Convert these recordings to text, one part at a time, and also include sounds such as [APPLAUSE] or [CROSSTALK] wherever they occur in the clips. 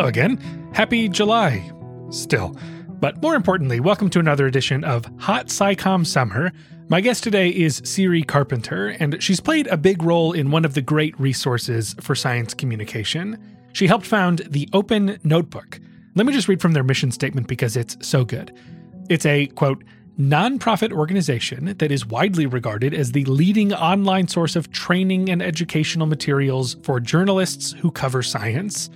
hello again. Happy July. Still. But more importantly, welcome to another edition of Hot SciComm Summer. My guest today is Siri Carpenter, and she's played a big role in one of the great resources for science communication. She helped found the Open Notebook. Let me just read from their mission statement because it's so good. It's a quote, nonprofit organization that is widely regarded as the leading online source of training and educational materials for journalists who cover science.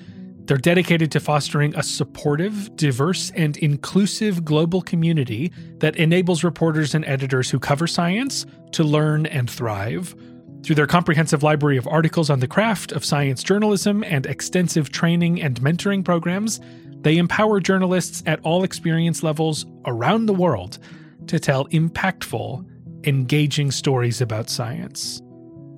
They're dedicated to fostering a supportive, diverse, and inclusive global community that enables reporters and editors who cover science to learn and thrive. Through their comprehensive library of articles on the craft of science journalism and extensive training and mentoring programs, they empower journalists at all experience levels around the world to tell impactful, engaging stories about science.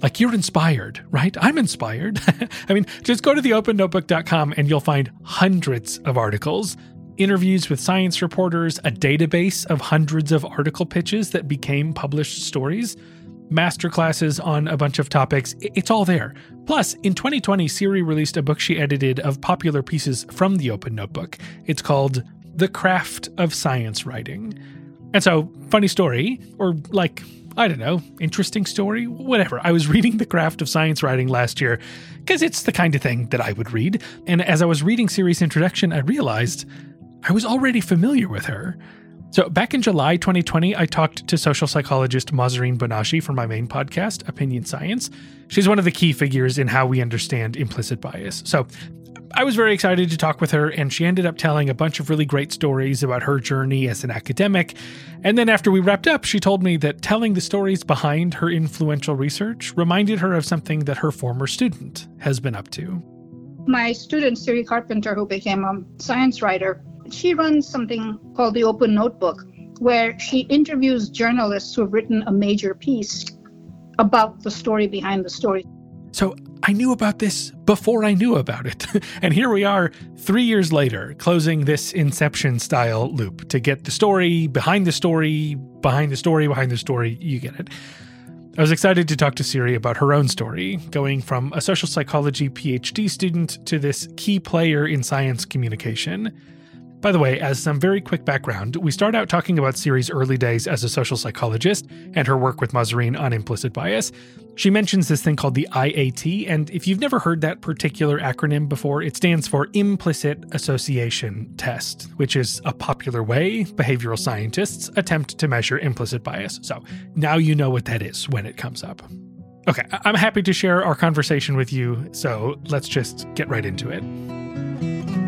Like you're inspired, right? I'm inspired. [LAUGHS] I mean, just go to theopennotebook.com and you'll find hundreds of articles, interviews with science reporters, a database of hundreds of article pitches that became published stories, masterclasses on a bunch of topics. It's all there. Plus, in 2020, Siri released a book she edited of popular pieces from the Open Notebook. It's called The Craft of Science Writing. And so, funny story, or like, I don't know, interesting story, whatever. I was reading The Craft of Science Writing last year because it's the kind of thing that I would read. And as I was reading Siri's introduction, I realized I was already familiar with her. So, back in July 2020, I talked to social psychologist Mahzarin Banaji for my main podcast, Opinion Science. She's one of the key figures in how we understand implicit bias. So, I was very excited to talk with her, and she ended up telling a bunch of really great stories about her journey as an academic. And then after we wrapped up, she told me that telling the stories behind her influential research reminded her of something that her former student has been up to. My student, Siri Carpenter, who became a science writer, she runs something called the Open Notebook, where she interviews journalists who have written a major piece about the story behind the story. So I knew about this before I knew about it. [LAUGHS] and here we are, three years later, closing this Inception style loop to get the story behind the story, behind the story, behind the story. You get it. I was excited to talk to Siri about her own story, going from a social psychology PhD student to this key player in science communication. By the way, as some very quick background, we start out talking about Siri's early days as a social psychologist and her work with Mahzarin on implicit bias. She mentions this thing called the IAT, and if you've never heard that particular acronym before, it stands for Implicit Association Test, which is a popular way behavioral scientists attempt to measure implicit bias. So now you know what that is when it comes up. Okay, I'm happy to share our conversation with you, so let's just get right into it.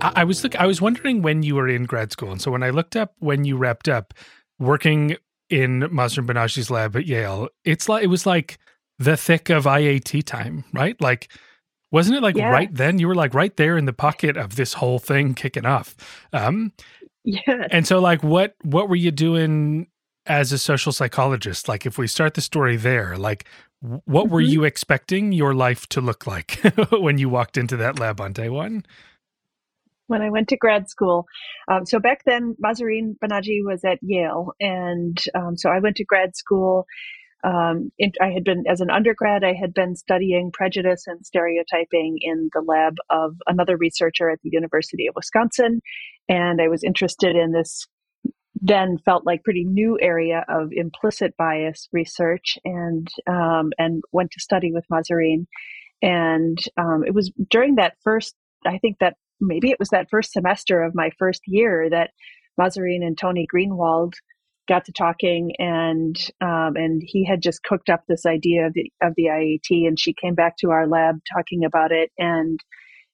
I, was look. I was wondering when you were in grad school, and so when I looked up when you wrapped up working in Mahzarin Banaji's lab at Yale, it's like it was like the thick of IAT time, right? Like, wasn't it like yeah. right then? You were like right there in the pocket of this whole thing kicking off. Um, yeah. And so, like, what what were you doing as a social psychologist? Like, if we start the story there, like, what mm-hmm. were you expecting your life to look like [LAUGHS] when you walked into that lab on day one? When I went to grad school. Um, so back then, Mahzarin Banaji was at Yale, and um, so I went to grad school. Um, I had been, as an undergrad, I had been studying prejudice and stereotyping in the lab of another researcher at the University of Wisconsin, and I was interested in this. Then felt like pretty new area of implicit bias research, and um, and went to study with Mahzarin. And um, it was during that first I think that maybe it was that first semester of my first year that Mahzarin and Tony Greenwald got to talking and um, and he had just cooked up this idea of the of the IAT and she came back to our lab talking about it and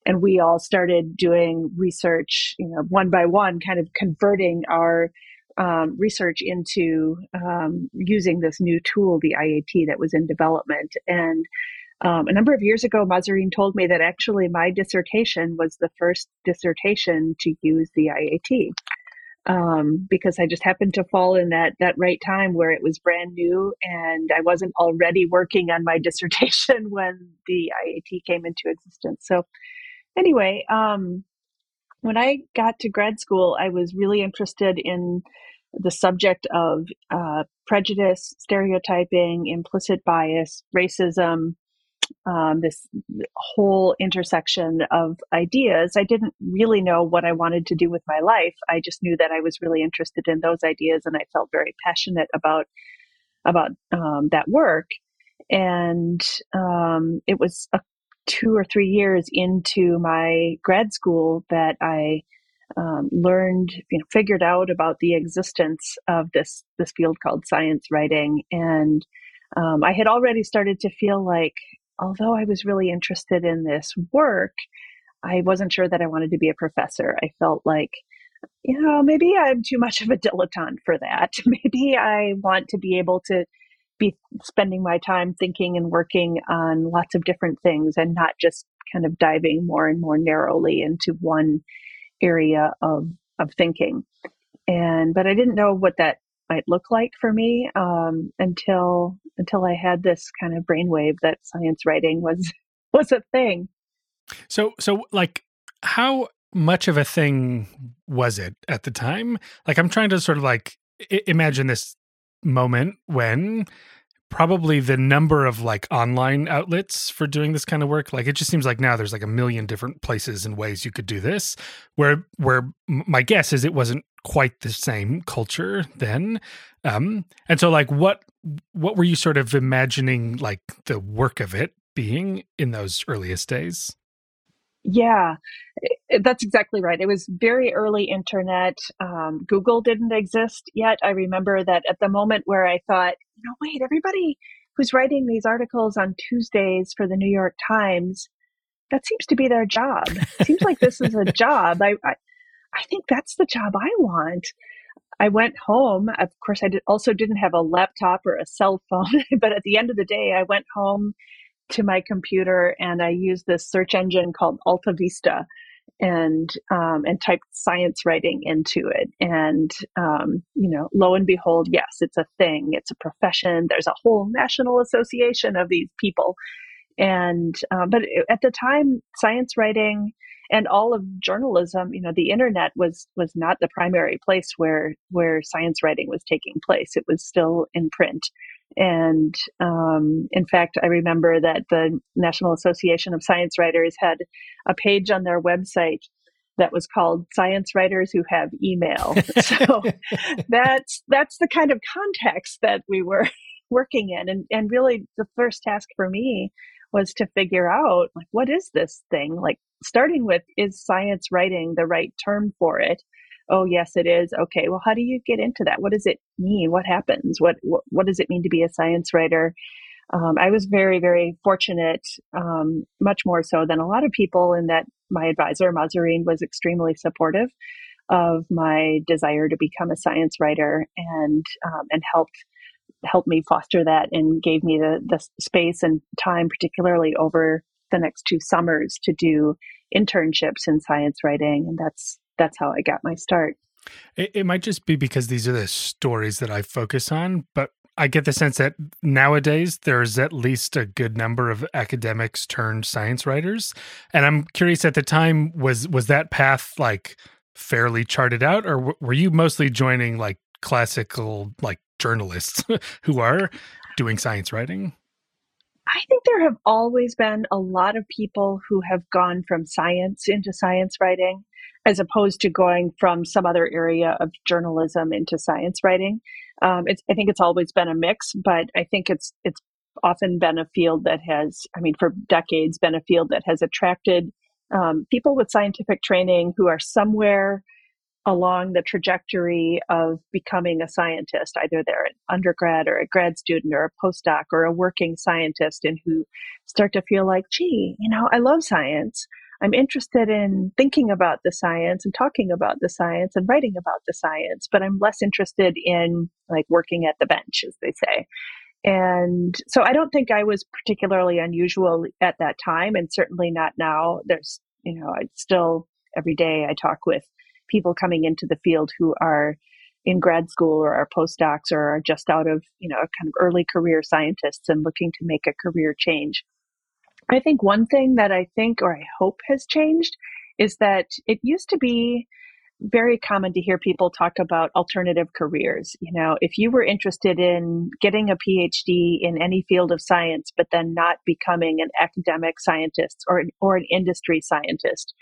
and we all started doing research you know one by one kind of converting our um, research into um, using this new tool the IAT that was in development. And um, a number of years ago, Mahzarin told me that actually my dissertation was the first dissertation to use the IAT. Um, because I just happened to fall in that that right time where it was brand new, and I wasn't already working on my [LAUGHS] dissertation when the IAT came into existence. So, anyway, um, when I got to grad school, I was really interested in the subject of uh, prejudice, stereotyping, implicit bias, racism, um, this whole intersection of ideas. I didn't really know what I wanted to do with my life. I just knew that I was really interested in those ideas, and I felt very passionate about about um, that work. And um, it was a, two or three years into my grad school that I um, learned, you know, figured out about the existence of this this field called science writing, and um, I had already started to feel like, although I was really interested in this work, I wasn't sure that I wanted to be a professor. I felt like, you know, maybe I'm too much of a dilettante for that. [LAUGHS] Maybe I want to be able to be spending my time thinking and working on lots of different things and not just kind of diving more and more narrowly into one area of of thinking and but i didn't know what that might look like for me um, until until i had this kind of brainwave that science writing was [LAUGHS] was a thing. So so like how much of a thing was it at the time? Like i'm trying to sort of like I- imagine this moment when probably the number of like online outlets for doing this kind of work like it just seems like now there's like a million different places and ways you could do this where where my guess is it wasn't quite the same culture then um and so like what what were you sort of imagining like the work of it being in those earliest days yeah, that's exactly right. It was very early internet. Um, Google didn't exist yet. I remember that at the moment where I thought, you know, wait, everybody who's writing these articles on Tuesdays for the New York Times, that seems to be their job. seems like this is a job. I, I, I think that's the job I want. I went home. Of course, I did, also didn't have a laptop or a cell phone, [LAUGHS] but at the end of the day, I went home to my computer and I used this search engine called Alta Vista and um, and typed science writing into it. And um, you know, lo and behold, yes, it's a thing. It's a profession. There's a whole national association of these people. And uh, but at the time, science writing and all of journalism, you know, the internet was was not the primary place where where science writing was taking place. It was still in print. And um, in fact, I remember that the National Association of Science Writers had a page on their website that was called Science Writers Who Have Email. [LAUGHS] so that's that's the kind of context that we were [LAUGHS] working in. And and really the first task for me was to figure out like what is this thing? Like starting with is science writing the right term for it? oh yes it is. Okay well how do you get into that? What does it mean? What happens? What what, what does it mean to be a science writer? Um, i was very very fortunate um, much more so than a lot of people in that my advisor Mahzarin was extremely supportive of my desire to become a science writer and um, and helped helped me foster that and gave me the, the space and time particularly over the next two summers to do internships in science writing and that's that's how I got my start. It, it might just be because these are the stories that I focus on, but I get the sense that nowadays there's at least a good number of academics turned science writers, and I'm curious. At the time, was was that path like fairly charted out, or w- were you mostly joining like classical like journalists [LAUGHS] who are doing science writing? I think there have always been a lot of people who have gone from science into science writing as opposed to going from some other area of journalism into science writing. Um, I think it's always been a mix, but I think it's it's often been a field that has, I mean, for decades, been a field that has attracted um, people with scientific training who are somewhere along the trajectory of becoming a scientist. Either they're an undergrad or a grad student or a postdoc or a working scientist, and who start to feel like, gee, you know, I love science. I'm interested in thinking about the science and talking about the science and writing about the science, but I'm less interested in like working at the bench, as they say. And so I don't think I was particularly unusual at that time, and certainly not now. There's, you know, I still every day I talk with people coming into the field who are in grad school or are postdocs or are just out of, you know, kind of early career scientists and looking to make a career change. I think one thing that I think or I hope has changed is that it used to be very common to hear people talk about alternative careers. You know, if you were interested in getting a PhD in any field of science, but then not becoming an academic scientist or, or an industry scientist,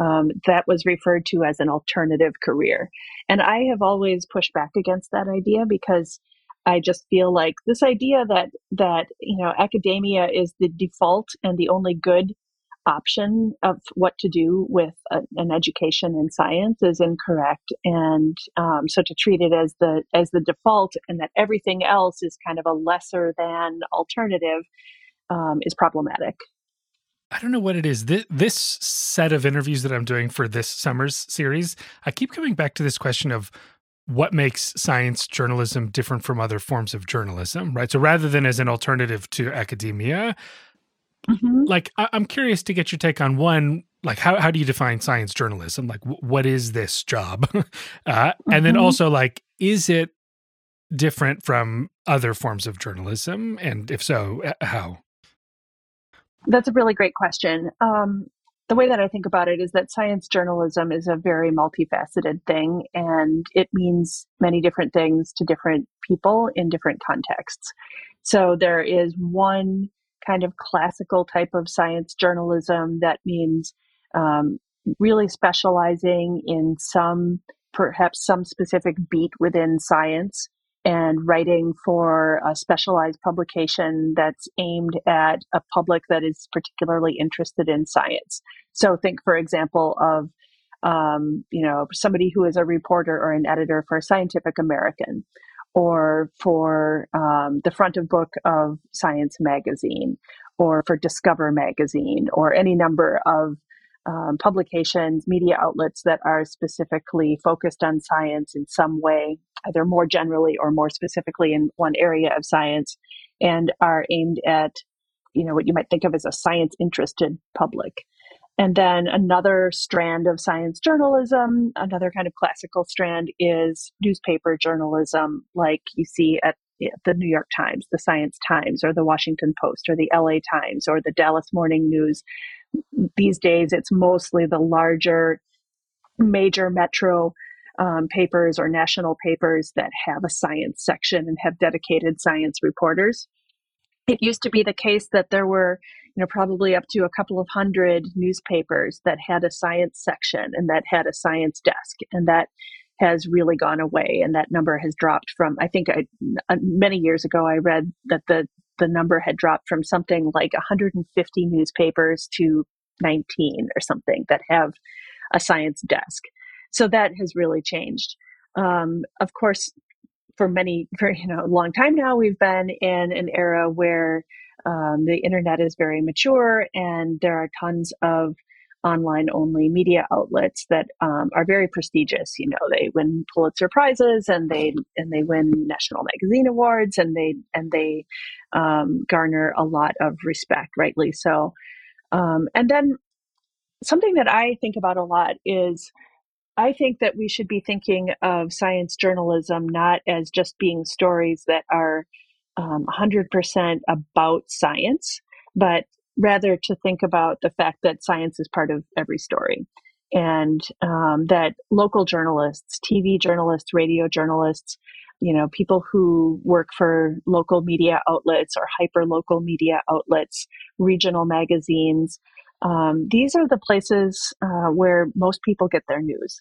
um, that was referred to as an alternative career. And I have always pushed back against that idea because I just feel like this idea that that you know academia is the default and the only good option of what to do with a, an education in science is incorrect and um, so to treat it as the as the default and that everything else is kind of a lesser than alternative um, is problematic I don't know what it is. This, this set of interviews that I'm doing for this summer's series, I keep coming back to this question of what makes science journalism different from other forms of journalism, right? So rather than as an alternative to academia, mm-hmm. like I- am curious to get your take on one, like how, how do you define science journalism? Like w- what is this job? [LAUGHS] uh, mm-hmm. And then mm-hmm. also like, is it different from other forms of journalism? And if so, how? That's a really great question. Um, the way that I think about it is that science journalism is a very multifaceted thing and it means many different things to different people in different contexts. So there is one kind of classical type of science journalism that means um, really specializing in some, perhaps some specific beat within science and writing for a specialized publication that's aimed at a public that is particularly interested in science. So think, for example, of um, you know somebody who is a reporter or an editor for Scientific American, or for um, the front of book of Science magazine, or for Discover magazine, or any number of um, publications, media outlets that are specifically focused on science in some way, either more generally or more specifically in one area of science, and are aimed at, you know, what you might think of as a science interested public. And then another strand of science journalism, another kind of classical strand is newspaper journalism, like you see at the New York Times, the Science Times, or the Washington Post, or the LA Times, or the Dallas Morning News. These days, it's mostly the larger, major metro um, papers or national papers that have a science section and have dedicated science reporters. It used to be the case that there were, you know, probably up to a couple of hundred newspapers that had a science section and that had a science desk, and that has really gone away, and that number has dropped from. I think I, uh, many years ago I read that the the number had dropped from something like 150 newspapers to 19 or something that have a science desk. So that has really changed. Um, of course, for many, for you know, a long time now, we've been in an era where um, the internet is very mature, and there are tons of online only media outlets that um, are very prestigious. You know, they win Pulitzer prizes and they and they win national magazine awards and they and they um, garner a lot of respect, rightly so. Um, and then something that I think about a lot is I think that we should be thinking of science journalism not as just being stories that are um, 100% about science, but rather to think about the fact that science is part of every story and um, that local journalists, TV journalists, radio journalists, you know, people who work for local media outlets or hyper local media outlets, regional magazines, um, these are the places uh, where most people get their news.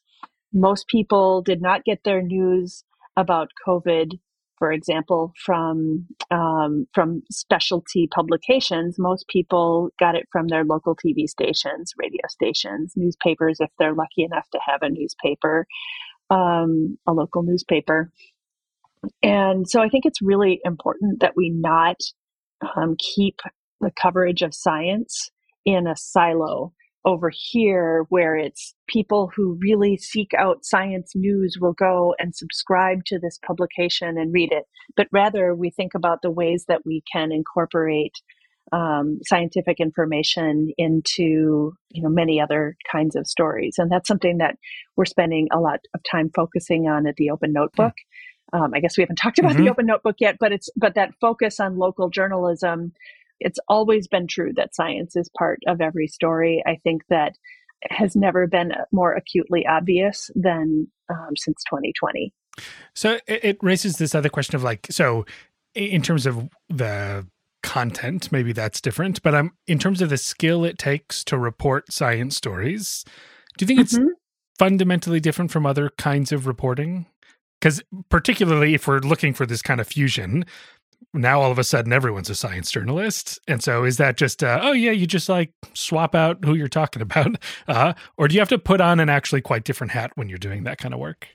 Most people did not get their news about COVID, for example, from um, from specialty publications. Most people got it from their local TV stations, radio stations, newspapers, if they're lucky enough to have a newspaper, um, a local newspaper. And so I think it's really important that we not um, keep the coverage of science in a silo over here where it's people who really seek out science news will go and subscribe to this publication and read it. But rather we think about the ways that we can incorporate um, scientific information into you know many other kinds of stories. And that's something that we're spending a lot of time focusing on at the open notebook. Um, i guess we haven't talked about mm-hmm. the open notebook yet but it's but that focus on local journalism it's always been true that science is part of every story. I think that has never been more acutely obvious than um, since 2020. So it, raises this other question of like, so in terms of the content, maybe that's different, but I'm in terms of the skill it takes to report science stories. Do you think it's mm-hmm. fundamentally different from other kinds of reporting? Because particularly if we're looking for this kind of fusion, now all of a sudden everyone's a science journalist. And so is that just uh, oh yeah you just like swap out who you're talking [LAUGHS] about uh, or do you have to put on an actually quite different hat when you're doing that kind of work?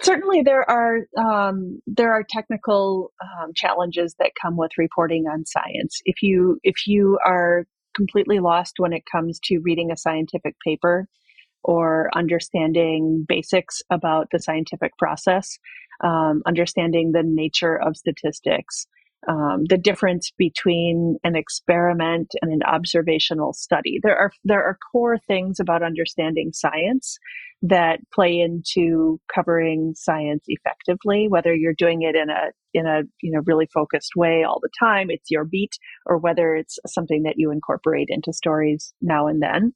Certainly there are um, there are technical um, challenges that come with reporting on science. If you if you are completely lost when it comes to reading a scientific paper or understanding basics about the scientific process um, understanding the nature of statistics, um, the difference between an experiment and an observational study. There are there are core things about understanding science that play into covering science effectively. Whether you're doing it in a in a you know really focused way all the time, it's your beat, or whether it's something that you incorporate into stories now and then.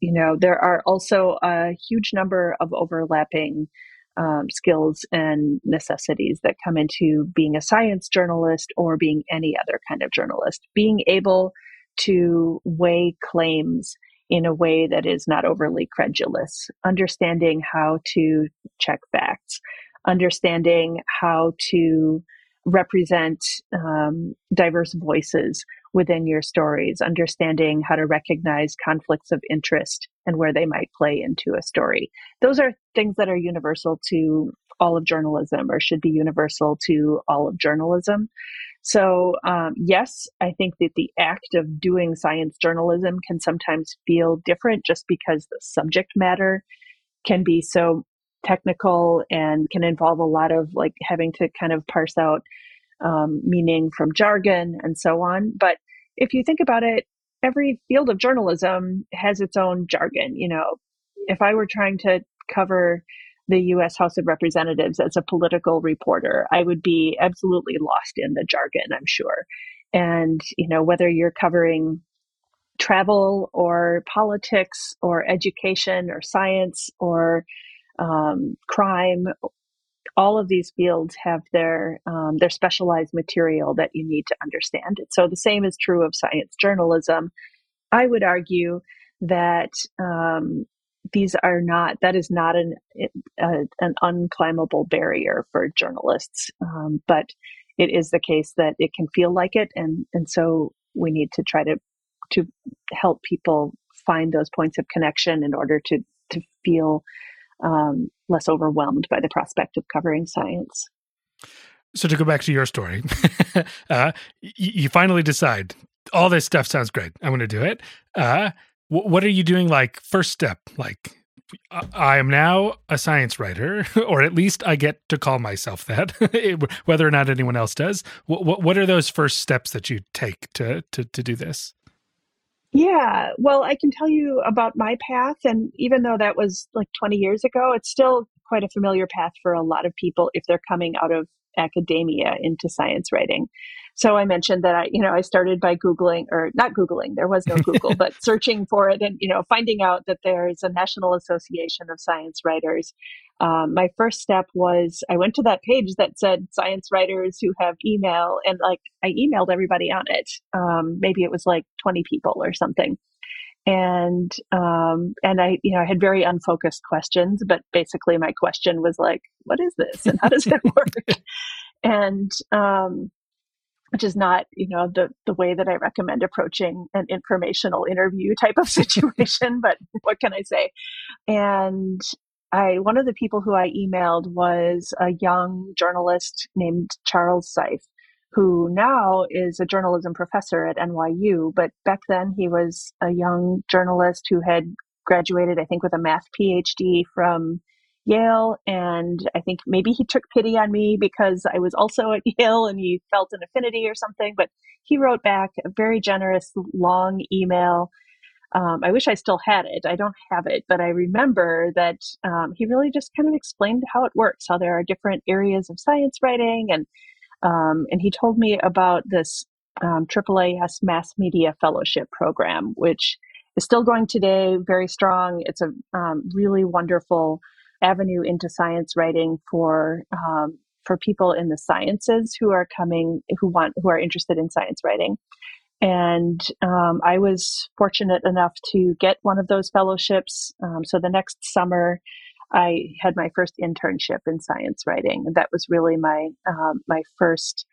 You know, there are also a huge number of overlapping um, skills and necessities that come into being a science journalist or being any other kind of journalist. Being able to weigh claims in a way that is not overly credulous, understanding how to check facts, understanding how to represent um, diverse voices within your stories, understanding how to recognize conflicts of interest and where they might play into a story. Those are things that are universal to all of journalism or should be universal to all of journalism. So, um, yes, I think that the act of doing science journalism can sometimes feel different just because the subject matter can be so technical and can involve a lot of like having to kind of parse out um, meaning from jargon and so on. But if you think about it, every field of journalism has its own jargon. You know, if I were trying to cover the US House of Representatives as a political reporter, I would be absolutely lost in the jargon, I'm sure. And, you know, whether you're covering travel or politics or education or science or um, crime all of these fields have their um, their specialized material that you need to understand. So the same is true of science journalism. I would argue that um, these are not that is not an an unclimbable barrier for journalists, um, but it is the case that it can feel like it, and and so we need to try to to help people find those points of connection in order to to feel um, less overwhelmed by the prospect of covering science. So to go back to your story, [LAUGHS] uh, you finally decide all this stuff sounds great. I'm going to do it. Uh, what are you doing? Like first step, like I am now a science writer, [LAUGHS] or at least I get to call myself that, [LAUGHS] whether or not anyone else does. What, what are those first steps that you take to to to do this? Yeah, well, I can tell you about my path. And even though that was like 20 years ago, it's still quite a familiar path for a lot of people if they're coming out of academia into science writing. So I mentioned that I, you know, I started by Googling or not Googling, there was no [LAUGHS] Google, but searching for it and, you know, finding out that there's a National Association of Science Writers. Um, my first step was I went to that page that said science writers who have email and like I emailed everybody on it. Um, maybe it was like 20 people or something and um, and I you know I had very unfocused questions, but basically my question was like, what is this and how does it [LAUGHS] work? [LAUGHS] and um, which is not you know the the way that I recommend approaching an informational interview type of [LAUGHS] situation, but what can I say? And I one of the people who I emailed was a young journalist named Charles Seife who now is a journalism professor at NYU. But back then, he was a young journalist who had graduated, I think, with a math PhD from Yale. And I think maybe he took pity on me because I was also at [LAUGHS] Yale and he felt an affinity or something. But he wrote back a very generous, long email. Um, I wish I still had it. I don't have it, but I remember that um, he really just kind of explained how it works, how there are different areas of science writing and um, and he told me about this um, AAAS Mass Media Fellowship Program, which is still going today, very strong. It's a um, really wonderful avenue into science writing for um, for people in the sciences who are coming, who want, who are interested in science writing. And um, I was fortunate enough to get one of those fellowships. Um, so the next summer, I had my first internship in science writing, and that was really my um, my first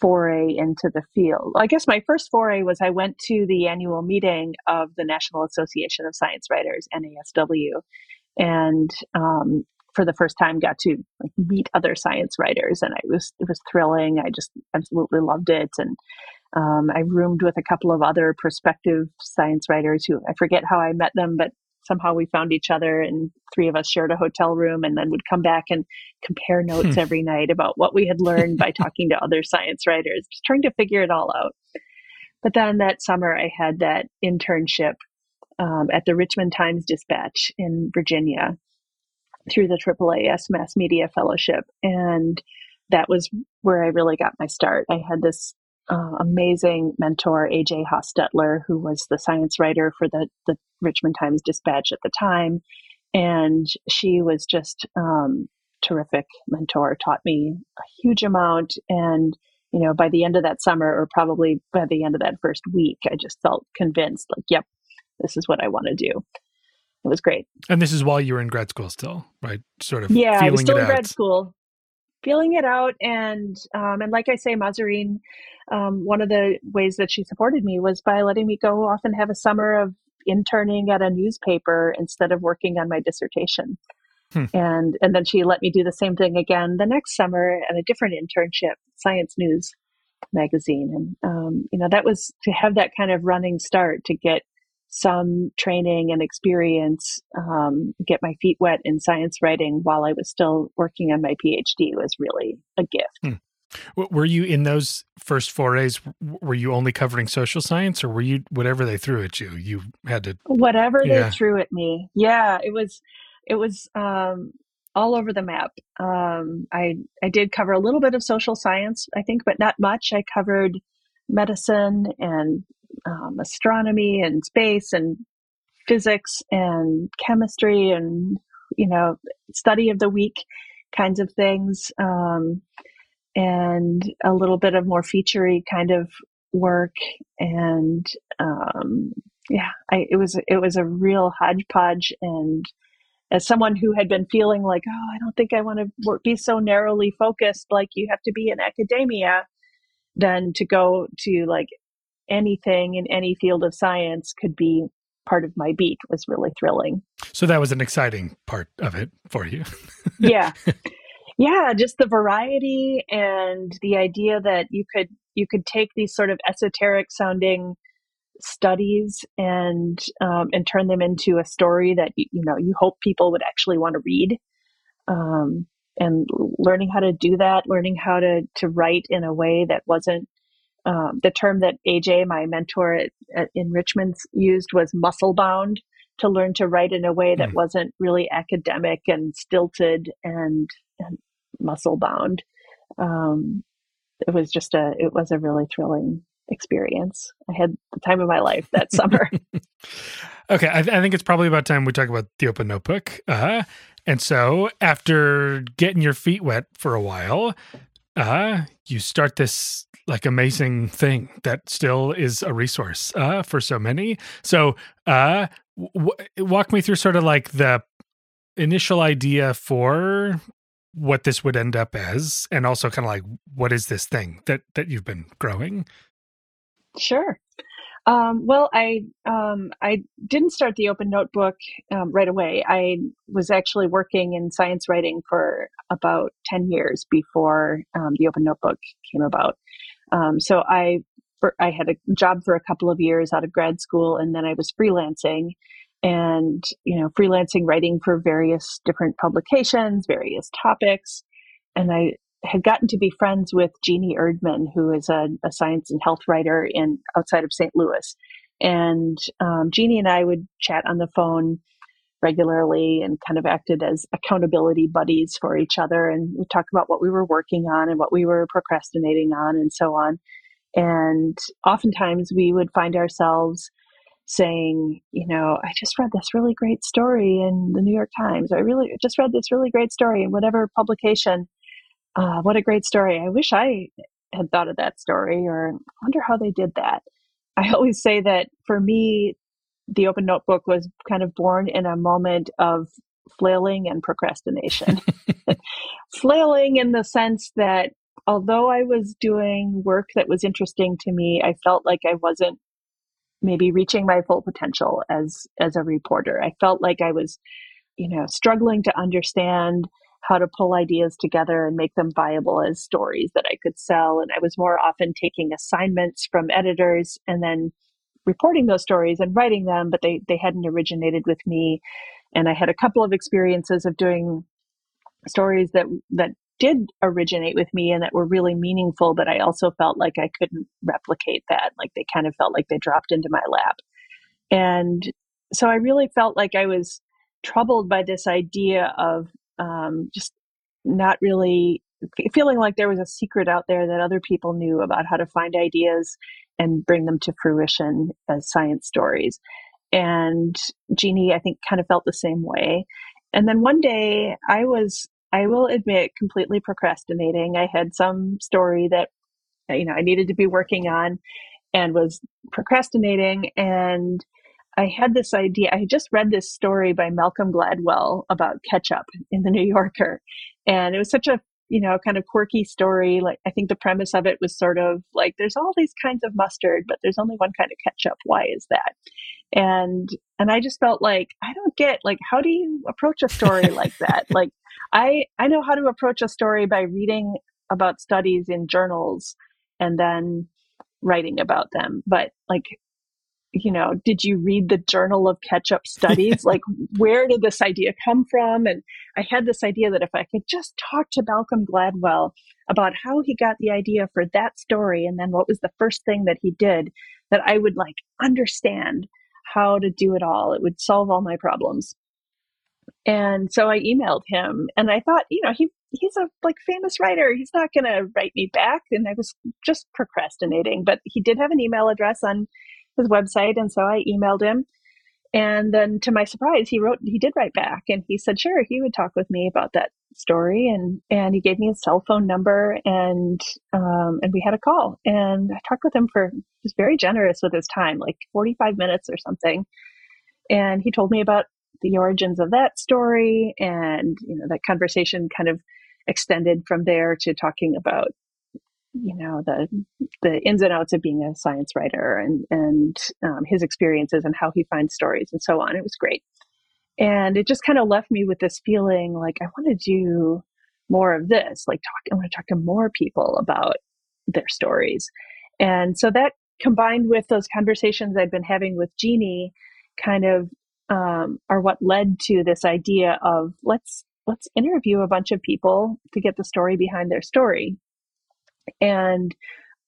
foray into the field. I guess my first foray was I went to the annual meeting of the National Association of Science Writers (NASW), and um, for the first time got to like, meet other science writers, and I was it was thrilling. I just absolutely loved it, and um, I roomed with a couple of other prospective science writers who I forget how I met them, but somehow we found each other and three of us shared a hotel room and then would come back and compare notes hmm. every night about what we had learned by [LAUGHS] talking to other science writers, just trying to figure it all out. But then that summer, I had that internship um, at the Richmond Times Dispatch in Virginia through the AAAS Mass Media Fellowship. And that was where I really got my start. I had this uh, amazing mentor, AJ Hostetler, who was the science writer for the, the Richmond Times Dispatch at the time. And she was just um, terrific mentor, taught me a huge amount. And, you know, by the end of that summer, or probably by the end of that first week, I just felt convinced like, yep, this is what I want to do. It was great. And this is while you were in grad school still, right? Sort of yeah, I was still in grad school feeling it out and um, and like i say Mahzarin um, one of the ways that she supported me was by letting me go off and have a summer of interning at a newspaper instead of working on my dissertation hmm. and and then she let me do the same thing again the next summer at a different internship science news magazine and um, you know that was to have that kind of running start to get some training and experience, um, get my feet wet in science writing while I was still working on my PhD was really a gift. Hmm. Were you in those first forays? Were you only covering social science, or were you whatever they threw at you? You had to whatever yeah. they threw at me. Yeah, it was it was um, all over the map. Um, I I did cover a little bit of social science, I think, but not much. I covered medicine and um, astronomy and space and physics and chemistry and you know study of the week kinds of things um, and a little bit of more featurey kind of work. And um, yeah I, it was it was a real hodgepodge. And as someone who had been feeling like oh i don't think i want to be so narrowly focused like you have to be in academia then to go to like anything in any field of science could be part of my beat was really thrilling. So that was an exciting part of it for you. [LAUGHS] yeah. Yeah, just the variety and the idea that you could you could take these sort of esoteric sounding studies and um, and turn them into a story that you, you know you hope people would actually want to read um, and learning how to do that learning how to to write in a way that wasn't um, the term that AJ, my mentor at, at, in Richmond, used was muscle bound to learn to write in a way that mm. wasn't really academic and stilted and, and muscle bound. Um, it was just a, it was a really thrilling experience. I had the time of my life that [LAUGHS] summer. okay, I, th- I, think it's probably about time we talk about the Open Notebook. Uh, and so, after getting your feet wet for a while, uh, you start this like amazing thing that still is a resource uh, for so many. So, uh, w- walk me through sort of like the initial idea for what this would end up as, and also kind of like what is this thing that that you've been growing? Sure. Um, well, I um, I didn't start the Open Notebook um, right away. I was actually working in science writing for about ten years before um, the Open Notebook came about. Um, so I I had a job for a couple of years out of grad school, and then I was freelancing, and you know, freelancing writing for various different publications, various topics, and I had gotten to be friends with Jeannie Erdmann, who is a, a science and health writer in outside of St. Louis. And um, Jeannie and I would chat on the phone regularly and kind of acted as accountability buddies for each other. And we talked about what we were working on and what we were procrastinating on and so on. And oftentimes we would find ourselves saying, you know, I just read this really great story in the New York Times. I really just read this really great story in whatever publication. Uh, what a great story. I wish I had thought of that story or wonder how they did that. I always say that for me, the open notebook was kind of born in a moment of flailing and procrastination. [LAUGHS] [LAUGHS] flailing in the sense that although I was doing work that was interesting to me, I felt like I wasn't maybe reaching my full potential as as a reporter. I felt like I was, you know, struggling to understand how to pull ideas together and make them viable as stories that I could sell. And I was more often taking assignments from editors and then reporting those stories and writing them, but they they hadn't originated with me. And I had a couple of experiences of doing stories that that did originate with me and that were really meaningful, but I also felt like I couldn't replicate that. Like they kind of felt like they dropped into my lap. And so I really felt like I was troubled by this idea of um, just not really feeling like there was a secret out there that other people knew about how to find ideas and bring them to fruition as science stories. And Jeannie, I think, kind of felt the same way. And then one day I was I will admit, completely procrastinating. I had some story that, you know, I needed to be working on and was procrastinating. And I had this idea. I had just read this story by Malcolm Gladwell about ketchup in the New Yorker. And it was such a, you know, kind of quirky story. Like, I think the premise of it was sort of like there's all these kinds of mustard, but there's only one kind of ketchup. Why is that? And, and I just felt like, I don't get, like, how do you approach a story [LAUGHS] like that? Like, I I know how to approach a story by reading about studies in journals and then writing about them. But like you know, did you read the Journal of Ketchup Studies? [LAUGHS] like, where did this idea come from? And I had this idea that if I could just talk to Malcolm Gladwell about how he got the idea for that story and then what was the first thing that he did, that I would like understand how to do it all. It would solve all my problems. And so I emailed him and I thought, you know, he he's a like famous writer. He's not going to write me back and I was just procrastinating, but he did have an email address on his website and so I emailed him. And then to my surprise, he wrote he did write back and he said sure, he would talk with me about that story and and he gave me his cell phone number and um and we had a call and I talked with him for just very generous with his time, like 45 minutes or something. And he told me about the origins of that story and you know that conversation kind of extended from there to talking about you know the the ins and outs of being a science writer and and um, his experiences and how he finds stories and so on. It was great. And it just kind of left me with this feeling like i want to do more of this like talk i want to talk to more people about their stories. And so that combined with those conversations i'd been having with jeannie kind of um, are what led to this idea of let's let's interview a bunch of people to get the story behind their story and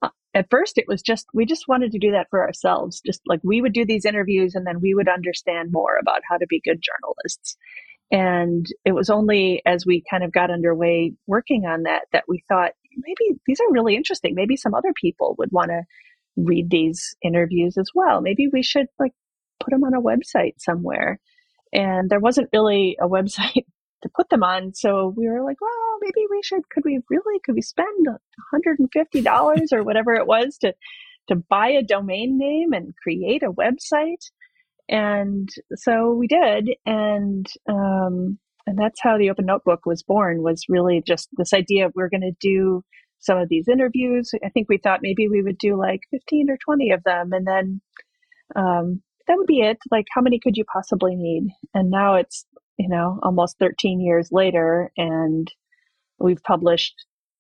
uh, at first it was just we just wanted to do that for ourselves just like we would do these interviews and then we would understand more about how to be good journalists. And it was only as we kind of got underway working on that that we thought maybe these are really interesting. Maybe some other people would want to read these interviews as well. Maybe we should like put them on a website somewhere. And there wasn't really a [LAUGHS] website to put them on. So we were like, well, maybe we should, could we really, could we spend $150 or whatever it was to, to buy a domain name and create a website? And so we did. And, um, and that's how the open notebook was born was really just this idea of we're going to do some of these interviews. I think we thought maybe we would do like 15 or 20 of them. And then, um, that would be it. Like, how many could you possibly need? And now it's, you know, almost 13 years later, and we've published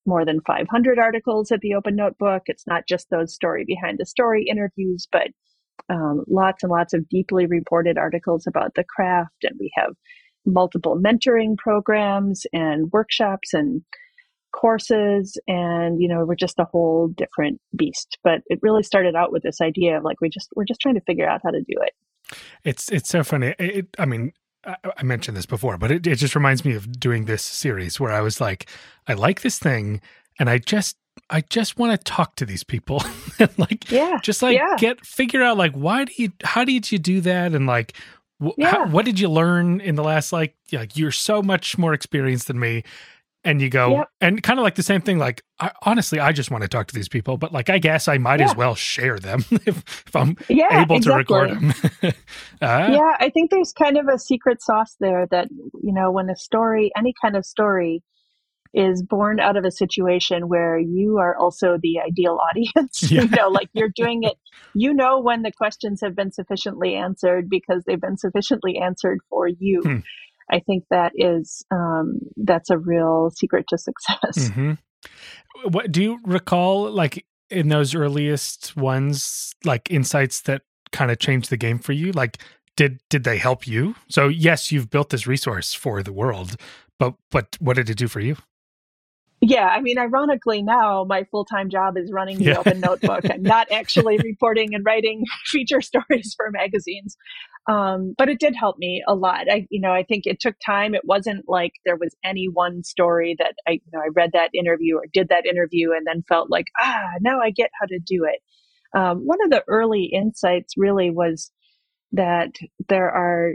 more than 500 articles at the Open Notebook. It's not just those story behind the story interviews, but um, lots and lots of deeply reported articles about the craft. And we have multiple mentoring programs and workshops and courses and you know we're just a whole different beast but it really started out with this idea of like we just we're just trying to figure out how to do it it's it's so funny it, i mean I, mentioned this before but it, it just reminds me of doing this series where i was like i like this thing and i just I just want to talk to these people. [LAUGHS] and like, yeah, just like yeah. get figure out like why do you how did you do that and like wh- Yeah. how, what did you learn in the last like yeah, like you're so much more experienced than me and you go Yep. and kind of like the same thing like I, honestly i just want to talk to these people but like i guess i might as well share them [LAUGHS] if, if i'm yeah, able to record exactly. them uh, [LAUGHS] yeah, I think there's kind of a secret sauce there that, you know, when a story, any kind of story, is born out of a situation where you are also the ideal [LAUGHS] audience. Yeah. you know, like you're doing it, you know, when the questions have been sufficiently answered because they've been sufficiently answered for you. Hmm. I think that is, um, that's a real secret to success. mhm. what do you recall like in those earliest ones like insights that kind of changed the game for you like did did they help you so yes you've built this resource for the world but but what did it do for you Yeah, I mean, ironically, now my full time job is running the Yeah. Open Notebook. I'm not [LAUGHS] actually reporting and writing [LAUGHS] feature stories for magazines, um, but it did help me a lot. I, you know, I think it took time. It wasn't like there was any one story that I, you know, I read that interview or did that interview and then felt like, ah, now I get how to do it. Um, one of the early insights really was that there are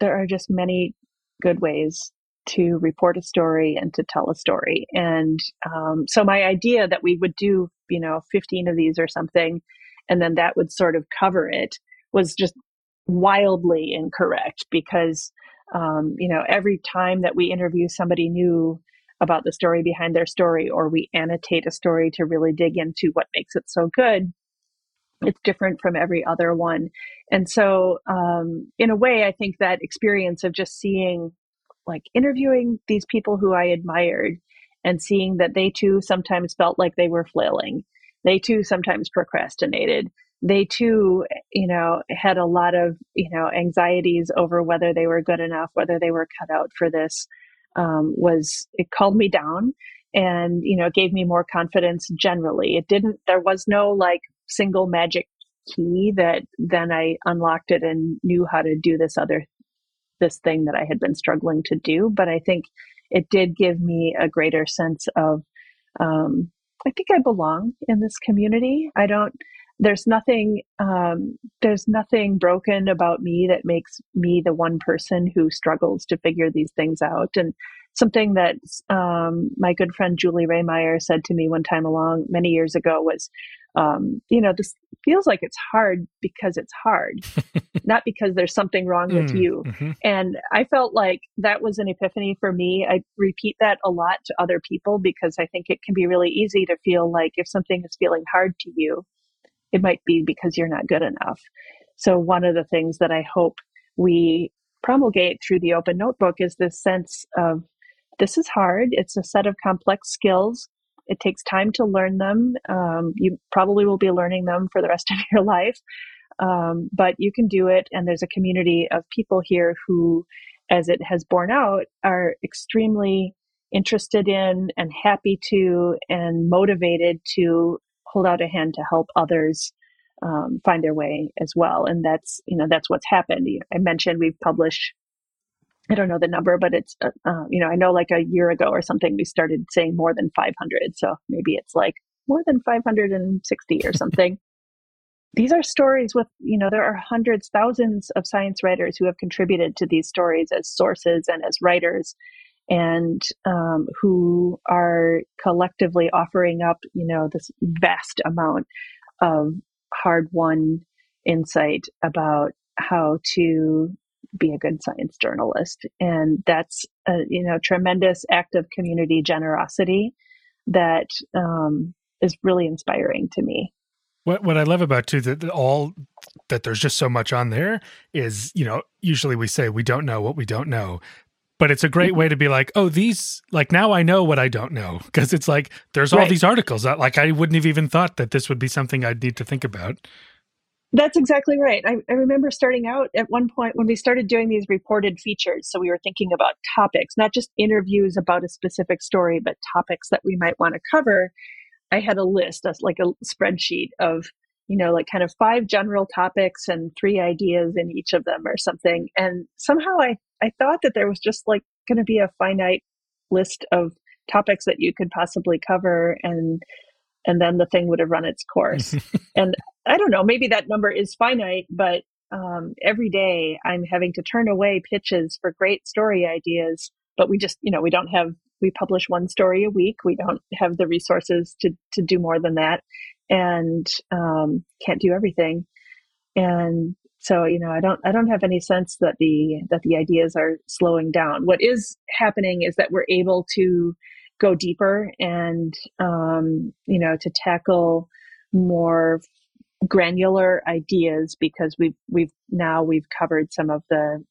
there are just many good ways to report a story and to tell a story. And um, so my idea that we would do, you know, 15 of these or something, and then that would sort of cover it was just wildly incorrect because, um, you know, every time that we interview somebody new about the story behind their story or we annotate a story to really dig into what makes it so good, it's different from every other one. And so, um, in a way, I think that experience of just seeing like interviewing these people who I admired and seeing that they too sometimes felt like they were flailing. They too sometimes procrastinated. They too, you know, had a lot of, you know, anxieties over whether they were good enough, whether they were cut out for this. Um, was it called me down and, you know, gave me more confidence generally. It didn't, there was no like single magic key that then I unlocked it and knew how to do this other this thing that I had been struggling to do. But I think it did give me a greater sense of, um, I think I belong in this community. I don't, there's nothing, um, there's nothing broken about me that makes me the one person who struggles to figure these things out. And something that um, my good friend Julie Rehmeyer said to me one time along many years ago was, um, you know, this feels like it's hard because it's hard, [LAUGHS] not because there's something wrong with Mm, you. mhm. And I felt like that was an epiphany for me. I repeat that a lot to other people because I think it can be really easy to feel like if something is feeling hard to you, it might be because you're not good enough. So, one of the things that I hope we promulgate through the open notebook is this sense of this is hard. It's a set of complex skills. It takes time to learn them. Um, you probably will be learning them for the rest [LAUGHS] of your life, um, but you can do it. And there's a community of people here who, as it has borne out, are extremely interested in and happy to and motivated to hold out a hand to help others um, find their way as well. And that's you know that's what's happened. I mentioned we've published. I don't know the number, but it's uh, uh, you know I know like a year ago or something we started saying more than 500. So maybe it's like more than 560 or [LAUGHS] something. these are stories with you know there are hundreds thousands of science writers who have contributed to these stories as sources and as writers and um, who are collectively offering up you know this vast amount of hard won insight about how to be a good science journalist and that's a you know tremendous act of community generosity that um, is really inspiring to me What what I love about too that all that there's just so much on there is you know usually we say we don't know what we don't know, but it's a great way to be like oh these like now I know what I don't know [LAUGHS] because it's like there's all Right. these articles that like I wouldn't have even thought that this would be something I'd need to think about. That's exactly right. I, I remember starting out at one point when we started doing these reported features. So we were thinking about topics, not just interviews about a specific story, but topics that we might want to cover. I had a list, like a spreadsheet of, you know, like kind of five general topics and three ideas in each of them or something. And somehow I, I thought that there was just like going to be a finite list of topics that you could possibly cover. And and then the thing would have run its course. [LAUGHS] and I don't know, maybe that number is finite, but um, every day I'm having to turn away pitches for great story ideas, but we just, you know, we don't have, we publish one story a week. We don't have the resources to, to do more than that and um, can't do everything. And so, you know, I don't, I don't have any sense that the, that the ideas are slowing down. What is happening is that we're able to go deeper and, um, you know, to tackle more granular ideas because we've we've now we've covered some of the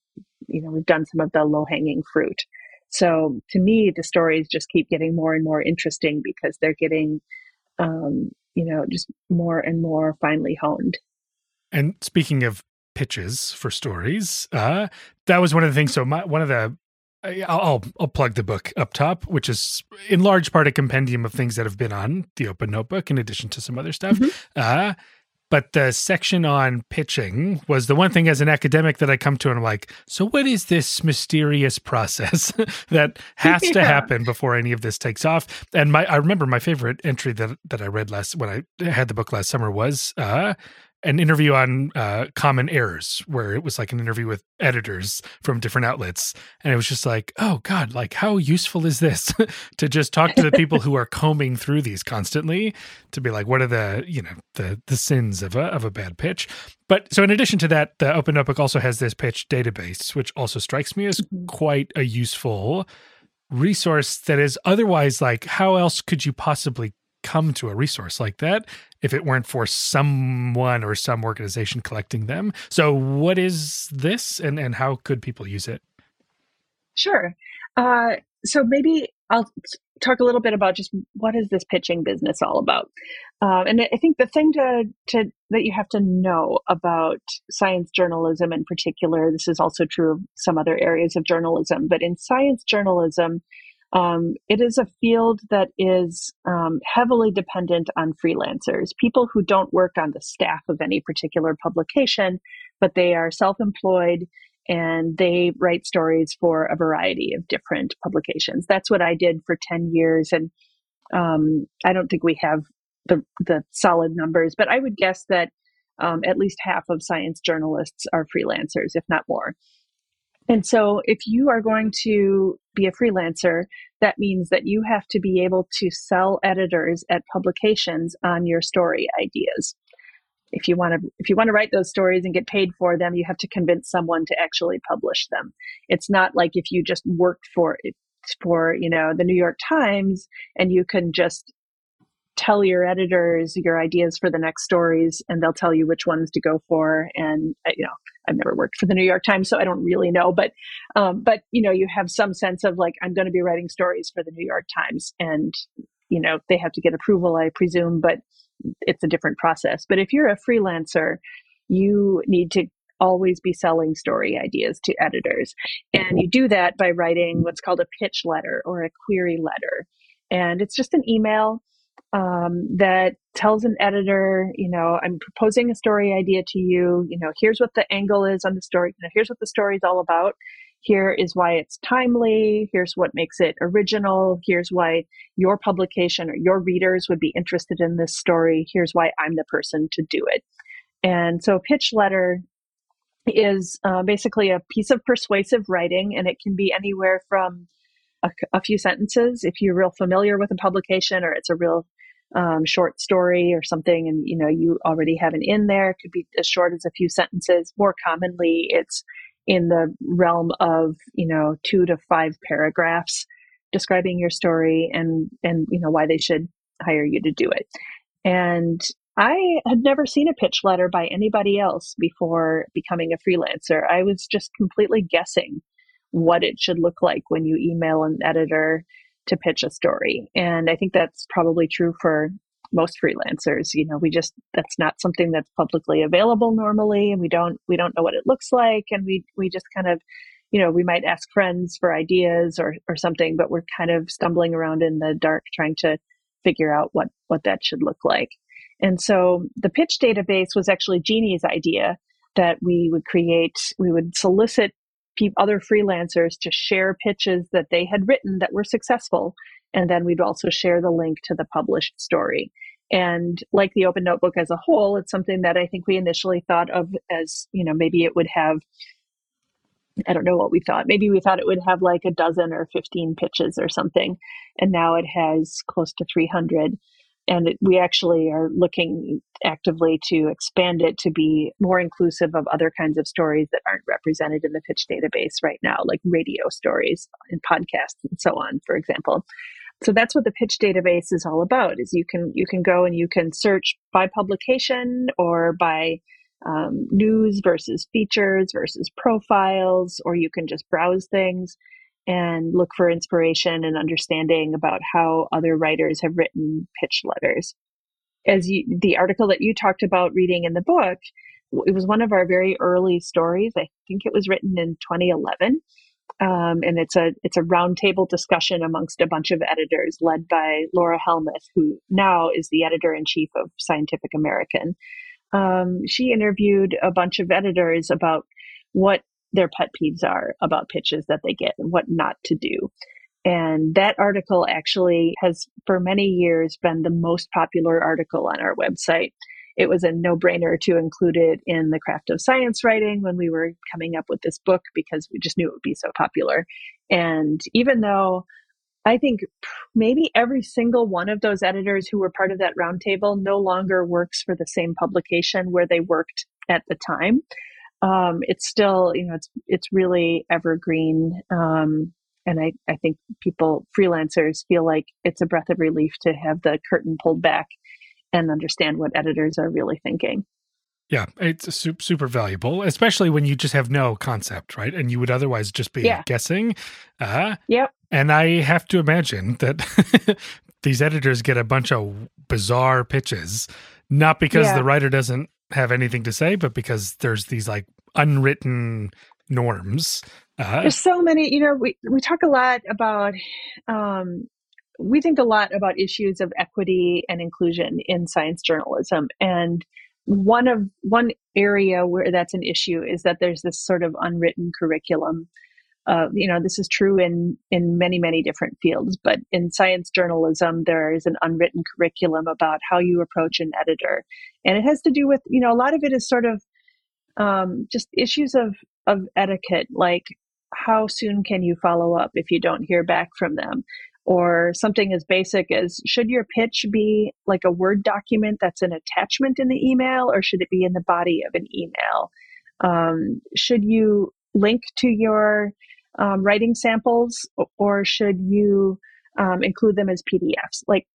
you know we've done some of the low hanging fruit so to me the stories just keep getting more and more interesting because they're getting um, you know just more and more finely honed and speaking of pitches for stories uh that was one of the things so my, one of the I'll I'll plug the book up top, which is in large part a compendium of things that have been on the Open Notebook, in addition to some other stuff. Mm-hmm. Uh, but the section on pitching was the one thing as an academic that I come to and I'm like, so what is this mysterious process [LAUGHS] that has yeah. to happen before any of this takes off? And my I remember my favorite entry that that I read last when I had the book last summer was uh an interview on uh, common errors where it was like an interview with editors from different outlets and it was just like oh god like how useful is this [LAUGHS] to just talk to the [LAUGHS] people who are combing through these constantly to be like what are the you know the the sins of a of a bad pitch but so in addition to that the open notebook also has this pitch database which also strikes me as mm-hmm. quite a useful resource that is otherwise like how else could you possibly come to a resource like that if it weren't for someone or some organization collecting them. So, what is this and, and how could people use it? Sure. Uh, so, maybe I'll talk a little bit about just what is this pitching business all about. Uh, and I think the thing to, to that you have to know about science journalism in particular, this is also true of some other areas of journalism, but in science journalism, um, it is a field that is um, heavily dependent on freelancers, people who don't work on the staff of any particular publication, but they are self employed and they write stories for a variety of different publications. That's what I did for 10 years. And um, I don't think we have the, the solid numbers, but I would guess that um, at least half of science journalists are freelancers, if not more. And so, if you are going to be a freelancer, that means that you have to be able to sell editors at publications on your story ideas. If you want to, if you want to write those stories and get paid for them, you have to convince someone to actually publish them. It's not like if you just worked for for you know the New York Times and you can just tell your editors your ideas for the next stories and they'll tell you which ones to go for. And uh, you know i've never worked for the new york times so i don't really know. But um, but you know you have some sense of like i'm going to be writing stories for the new york times and you know they have to get approval i presume but it's a different process. But if you're a freelancer you need to always be selling story ideas to editors. And you do that by writing what's called a pitch letter or a query letter. And it's just an email um, that tells an editor, you know, I'm proposing a story idea to you. You know, here's what the angle is on the story. You know, here's what the story is all about. Here is why it's timely. Here's what makes it original. Here's why your publication or your readers would be interested in this story. Here's why I'm the person to do it. And so, a pitch letter is uh, basically a piece of persuasive writing, and it can be anywhere from a, a, few sentences if you're real familiar with a publication or it's a real um, short story or something and you know you already have an in there. It could be as short as a few sentences. More commonly it's in the realm of you know two to five paragraphs describing your story and and you know why they should hire you to do it. And i had never seen a pitch letter by anybody else before becoming a freelancer. I was just completely guessing what it should look like when you email an editor to pitch a story. And I think that's probably true for most freelancers. You know, we just that's not something that's publicly available normally and we don't we don't know what it looks like and we we just kind of you know, we might ask friends for ideas or or something, but we're kind of stumbling around in the dark trying to figure out what what that should look like. And so the pitch database was actually Jeannie's idea that we would create, we would solicit other freelancers to share pitches that they had written that were successful. And then we'd also share the link to the published story. And like the Open Notebook as a whole, it's something that I think we initially thought of as, you know, maybe it would have I don't know what we thought. Maybe we thought it would have like a dozen or 15 pitches or something. And now it has close to 300 and it, we actually are looking actively to expand it to be more inclusive of other kinds of stories that aren't represented in the pitch database right now like radio stories and podcasts and so on for example. So that's what the pitch database is all about is you can you can go and you can search by publication or by um, news versus features versus profiles or you can just browse things and look for inspiration and understanding about how other writers have written pitch letters. As you, the article that you talked about reading in the book, it was one of our very early stories. I think it was written in 2011. Um, and it's a it's a roundtable discussion amongst a bunch of editors led by Laura Helmuth, who now is the editor in chief of Scientific American. Um, she interviewed a bunch of editors about what their pet peeves are about pitches that they get and what not to do. And that article actually has, for many years, been the most popular article on our website. It was a no brainer to include it in the craft of science writing when we were coming up with this book because we just knew it would be so popular. And even though I think maybe every single one of those editors who were part of that roundtable no longer works for the same publication where they worked at the time um, it's still you know it's it's really evergreen um, and I, I think people freelancers feel like it's a breath of relief to have the curtain pulled back and understand what editors are really thinking yeah it's super, valuable especially when you just have no concept right and you would otherwise just be yeah. guessing uh, yep and i have to imagine that [LAUGHS] these editors get a bunch of bizarre pitches not because yeah. the writer doesn't have anything to say, but because there's these like unwritten norms. Uh, there's so many, you know, we, we talk a lot about, um, we think a lot about issues of equity and inclusion in science journalism. And one of one area where that's an issue is that there's this sort of unwritten curriculum uh, you know this is true in in many many different fields but in science journalism there is an unwritten curriculum about how you approach an editor. And it has to do with you know a lot of it is sort of um, just issues of of etiquette like how soon can you follow up if you don't hear back from them? Or something as basic as should your pitch be like a word document that's an attachment in the email or should it be in the body of an email? Um, should you link to your um, writing samples or should you um, include them as PDFs? Like,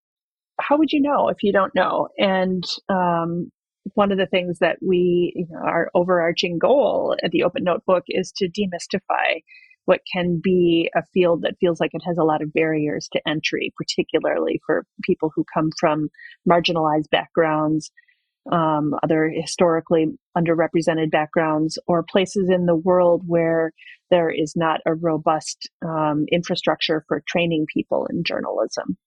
how would you know if you don't know? And um, one of the things that we, you know, our overarching goal at the Open Notebook is to demystify what can be a field that feels like it has a lot of barriers to entry, particularly for people who come from marginalized backgrounds, um, other historically underrepresented backgrounds, or places in the world where there is not a robust um, infrastructure for training people in journalism.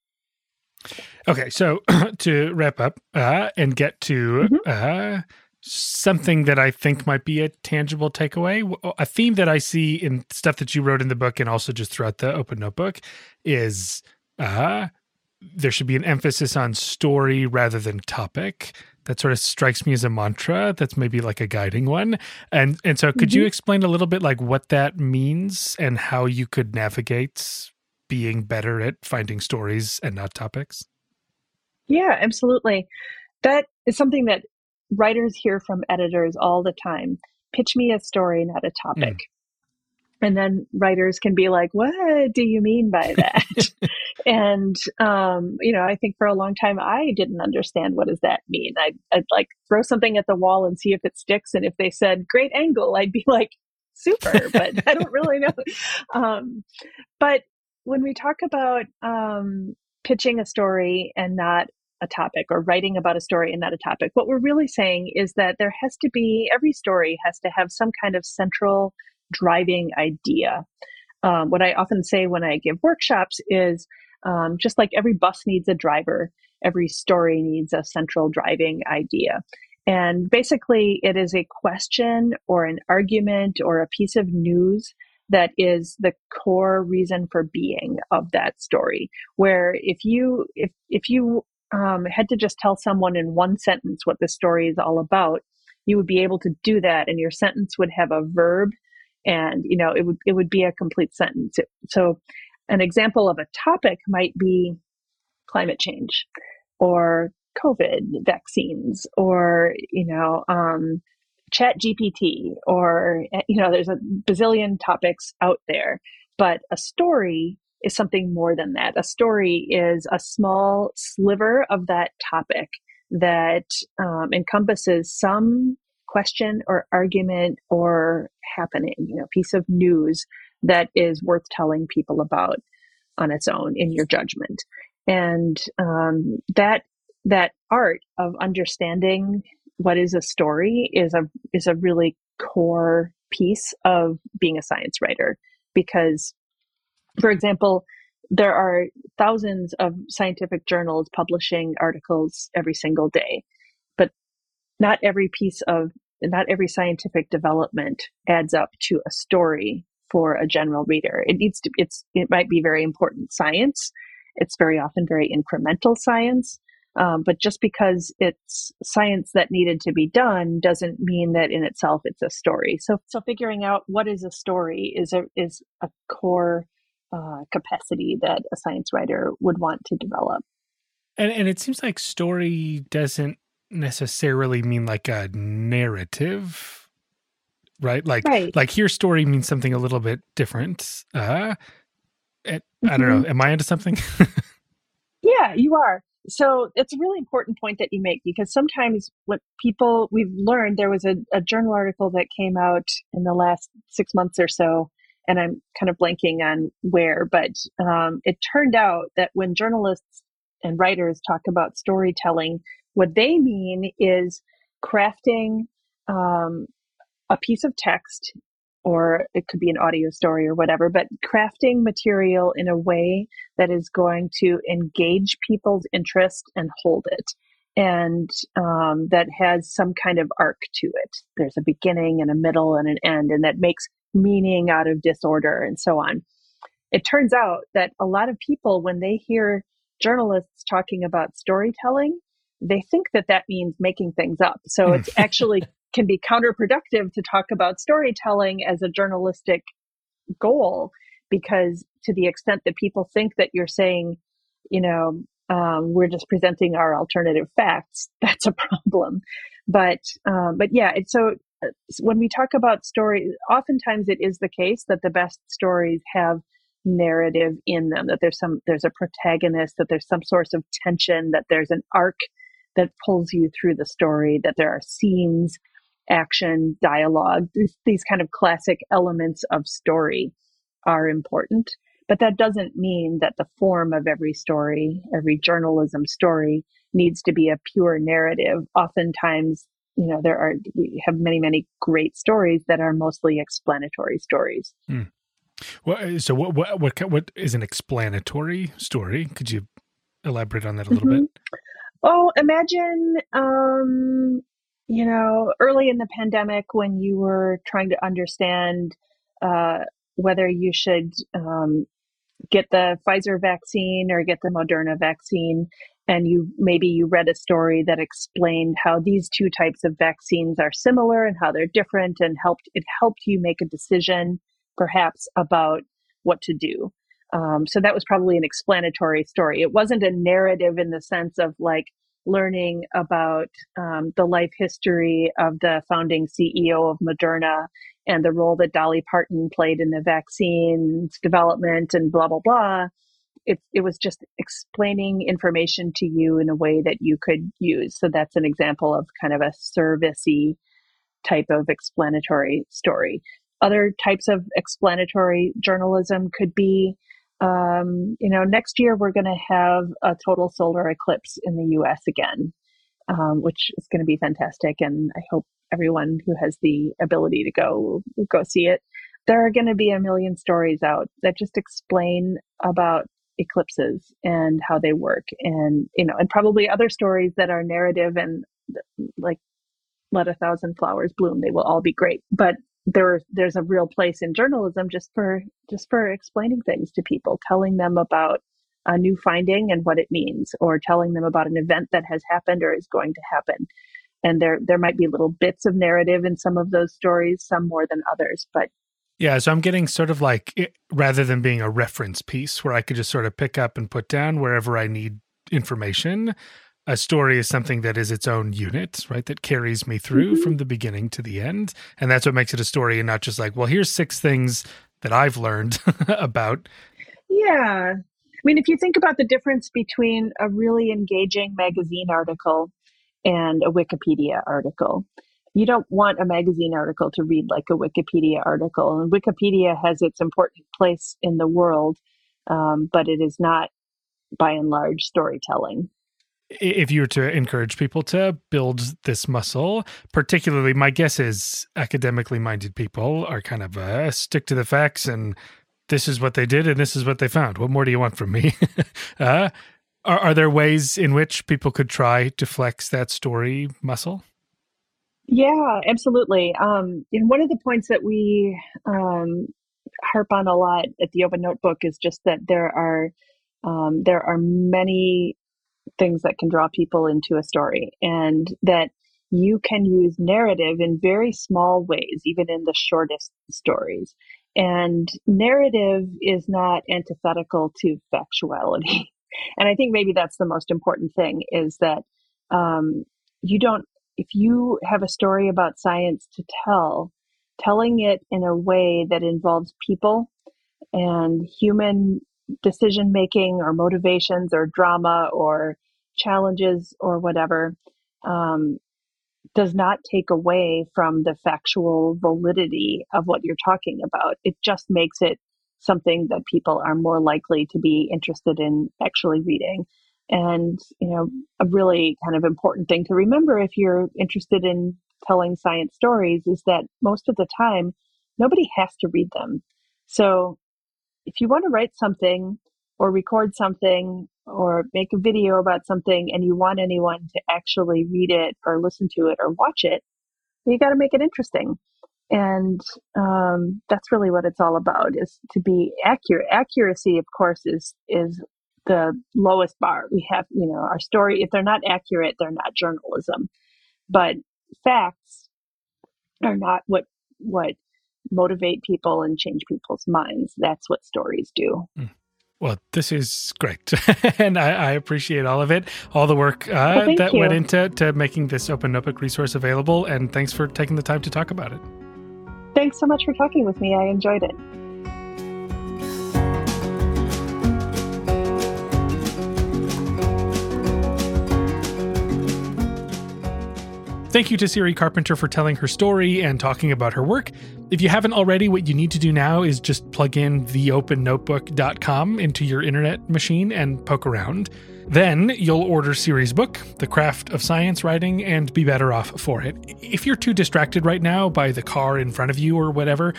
Okay, so [CLEARS THROAT] to wrap up uh, and get to mm-hmm. uh, something that I think might be a tangible takeaway, a theme that I see in stuff that you wrote in the book and also just throughout the open notebook is uh, there should be an emphasis on story rather than topic that sort of strikes me as a mantra that's maybe like a guiding one. And and so could mm-hmm. you explain a little bit like what that means and how you could navigate being better at finding stories and not topics? Yeah absolutely. That is something that writers hear from editors all the time. Pitch me a story not a topic. mm and then writers can be like what do you mean by [LAUGHS] that? And um, you know i think for a long time i didn't understand what does that mean? I'd, I'd, like throw something at the wall and see if it sticks and if they said great angle i'd be like super but i don't really know. [LAUGHS] Um, but when we talk about um, pitching a story and not a topic or writing about a story and not a topic what we're really saying is that there has to be every story has to have some kind of central driving idea. Um, what I often say when I give workshops is um, just like every bus needs a driver, every story needs a central driving idea. And basically, it is a question or an argument or a piece of news that is the core reason for being of that story. Where if you if if you um, had to just tell someone in one sentence what the story is all about, you would be able to do that, and your sentence would have a verb, and you know it would it would be a complete sentence. So, an example of a topic might be climate change, or COVID vaccines, or you know. Um, chat gpt or you know there's a bazillion topics out there but a story is something more than that. A story is a small sliver of that topic that um, encompasses some question or argument or happening, you know, piece of news that is worth telling people about on its own in your judgment. And um, that that art of understanding what is a story is a is a really core piece of being a science writer because for example, there are thousands of scientific journals publishing articles every single day, but not every piece of, not every scientific development adds up to a story for a general reader. It needs to, it's, it might be very important science. It's very often very incremental science. Um, but just because it's science that needed to be done doesn't mean that in itself it's a story. So, so figuring out what is a story is a is a core uh, capacity that a science writer would want to develop. And and it seems like story doesn't necessarily mean like a narrative, right? Like right. like here, story means something a little bit different. Uh, it, mm-hmm. I don't know. Mm-hmm. Am I into something? [LAUGHS] yeah, you are. So it's a really important point that you make because sometimes what people we've learned there was a, a journal article that came out in the last six months or so and I'm kind of blanking on where, but um, it turned out that when journalists and writers talk about storytelling, what they mean is crafting um, a piece of text, or it could be an audio story or whatever, but crafting material in a way that is going to engage people's interest and hold it. And um, that has some kind of arc to it. There's a beginning and a middle and an end, and that makes meaning out of disorder and so on. It turns out that a lot of people, when they hear journalists talking about storytelling, they think that that means making things up. So it's actually [LAUGHS] can be counterproductive to talk about storytelling as a journalistic goal because to the extent that people think that you're saying, you know, um, we're just presenting our alternative facts, [LAUGHS] that's a problem. But um, but yeah, it's so when we talk about stories, oftentimes it is the case that the best stories have narrative in them that there's some there's a protagonist that there's some source of tension that there's an arc that pulls you through the story that there are scenes action dialogue these, these kind of classic elements of story are important. But that doesn't mean that the form of every story every journalism story needs to be a pure narrative. Oftentimes you know there are we have many many great stories that are mostly explanatory stories. Hmm. well uh, so what, what what what is an explanatory story? Could you elaborate on that a little mm-hmm. bit oh imagine um you know early in the pandemic when you were trying to understand uh whether you should um, get the Pfizer vaccine or get the Moderna vaccine and you maybe you read a story that explained how these two types of vaccines are similar and how they're different and helped it helped you make a decision perhaps about what to do um, so that was probably an explanatory story it wasn't a narrative in the sense of like learning about um, the life history of the founding ceo of moderna and the role that dolly parton played in the vaccine's development and blah blah blah it, it was just explaining information to you in a way that you could use. So that's an example of kind of a servicey type of explanatory story. Other types of explanatory journalism could be, um, you know, next year we're going to have a total solar eclipse in the US again, um, which is going to be fantastic. And I hope everyone who has the ability to go go see it there are going to be a million stories out that just explain about eclipses and how they work and you know and probably other stories that are narrative and like let a thousand flowers bloom they will all be great but there there's a real place in journalism just for just for explaining things to people telling them about a new finding and what it means, or telling them about an event that has happened or is going to happen. And there, there might be little bits of narrative in some of those stories, some more than others, but yeah, so I'm getting sort of like eh, rather than being a reference piece where I could just sort of pick up and put down wherever I need information, a story is something that is its own unit, right? That carries me through mm-hmm. from the beginning to the end. And that's what makes it a story and not just like, well, here's six things that I've learned [LAUGHS] about. Yeah. I mean, if you think about the difference between a really engaging magazine article and a Wikipedia article, you don't want a magazine article to read like a Wikipedia article. And Wikipedia has its important place in the world, um, but it is not by and large storytelling if you were to encourage people to build this muscle, particularly my guess is academically minded people are kind of uh, stick to the facts and this is what they did and this is what they found. What more do you want from me? [LAUGHS] uh, are, are there ways in which people could try to flex that story muscle? Yeah, absolutely. Um, and one of the points that we um, harp on a lot at the Open Notebook is just that there are um, there are many things that can draw people into a story and that you can use narrative in very small ways, even in the shortest stories. And narrative is not antithetical to factuality. [LAUGHS] and I think maybe that's the most important thing is that um, you don't, if you have a story about science to tell, telling it in a way that involves people and human decision making or motivations or drama or challenges or whatever um, does not take away from the factual validity of what you're talking about. It just makes it something that people are more likely to be interested in actually reading. And, you know, a really kind of important thing to remember if you're interested in telling science stories is that most of the time, nobody has to read them. So if you want to write something or record something or make a video about something and you want anyone to actually read it or listen to it or watch it, you got to make it interesting. And um, that's really what it's all about is to be accurate. Accuracy, of course, is is the lowest bar. We have, you know, our story, if they're not accurate, they're not journalism. But facts are not what what motivate people and change people's minds. That's what stories do. Mm. Well, this is great, [LAUGHS] and I, I, appreciate all of it, all the work uh, well, that you. went into to making this open notebook resource available. And thanks for taking the time to talk about it. Thanks so much for talking with me. I enjoyed it. Thank you to Siri Carpenter for telling her story and talking about her work. If you haven't already, what you need to do now is just plug in theopennotebook.com into your internet machine and poke around. Then you'll order Siri's book, The Craft of Science Writing, and be better off for it. If you're too distracted right now by the car in front of you or whatever,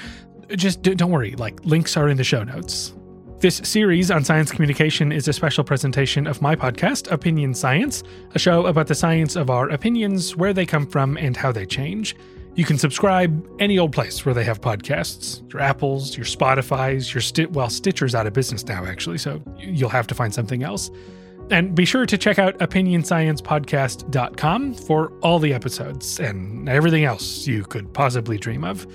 just don't worry, like links are in the show notes. This series on science communication is a special presentation of my podcast, Opinion Science, a show about the science of our opinions, where they come from, and how they change. You can subscribe any old place where they have podcasts your Apples, your Spotify's, your Sti- well, Stitcher's out of business now, actually, so you'll have to find something else. And be sure to check out opinionsciencepodcast.com for all the episodes and everything else you could possibly dream of.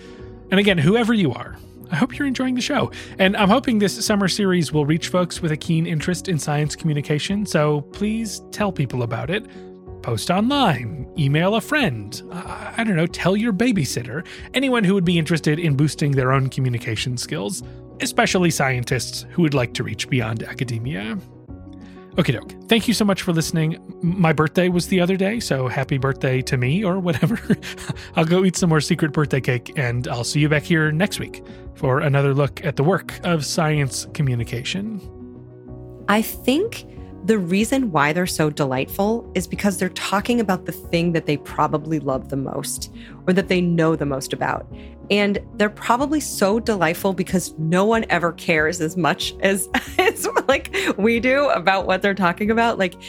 And again, whoever you are, I hope you're enjoying the show. And I'm hoping this summer series will reach folks with a keen interest in science communication, so please tell people about it. Post online, email a friend, I, I don't know, tell your babysitter, anyone who would be interested in boosting their own communication skills, especially scientists who would like to reach beyond academia. Okay, doke. Thank you so much for listening. My birthday was the other day, so happy birthday to me or whatever. [LAUGHS] I'll go eat some more secret birthday cake, and I'll see you back here next week for another look at the work of science communication. I think the reason why they're so delightful is because they're talking about the thing that they probably love the most or that they know the most about. And they're probably so delightful because no one ever cares as much as, [LAUGHS] as like we do about what they're talking about. Like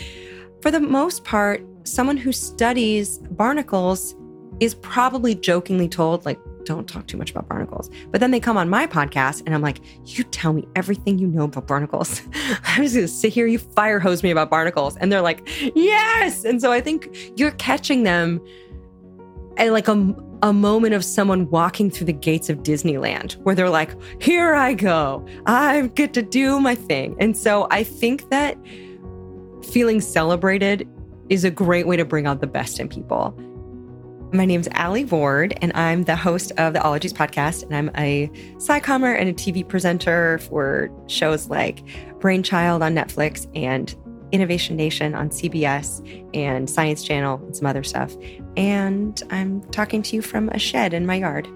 for the most part, someone who studies barnacles is probably jokingly told like don't talk too much about barnacles. But then they come on my podcast and I'm like, you tell me everything you know about barnacles. I'm just to sit here, you fire hose me about barnacles. And they're like, yes. And so I think you're catching them at like a, a moment of someone walking through the gates of Disneyland where they're like, here I go. I get to do my thing. And so I think that feeling celebrated is a great way to bring out the best in people. My name's Alie Ward, and I'm the host of the Ologies podcast. And I'm a SciCommer and a TV presenter for shows like Brainchild on Netflix and Innovation Nation on CBS and Science Channel and some other stuff. And I'm talking to you from a shed in my yard.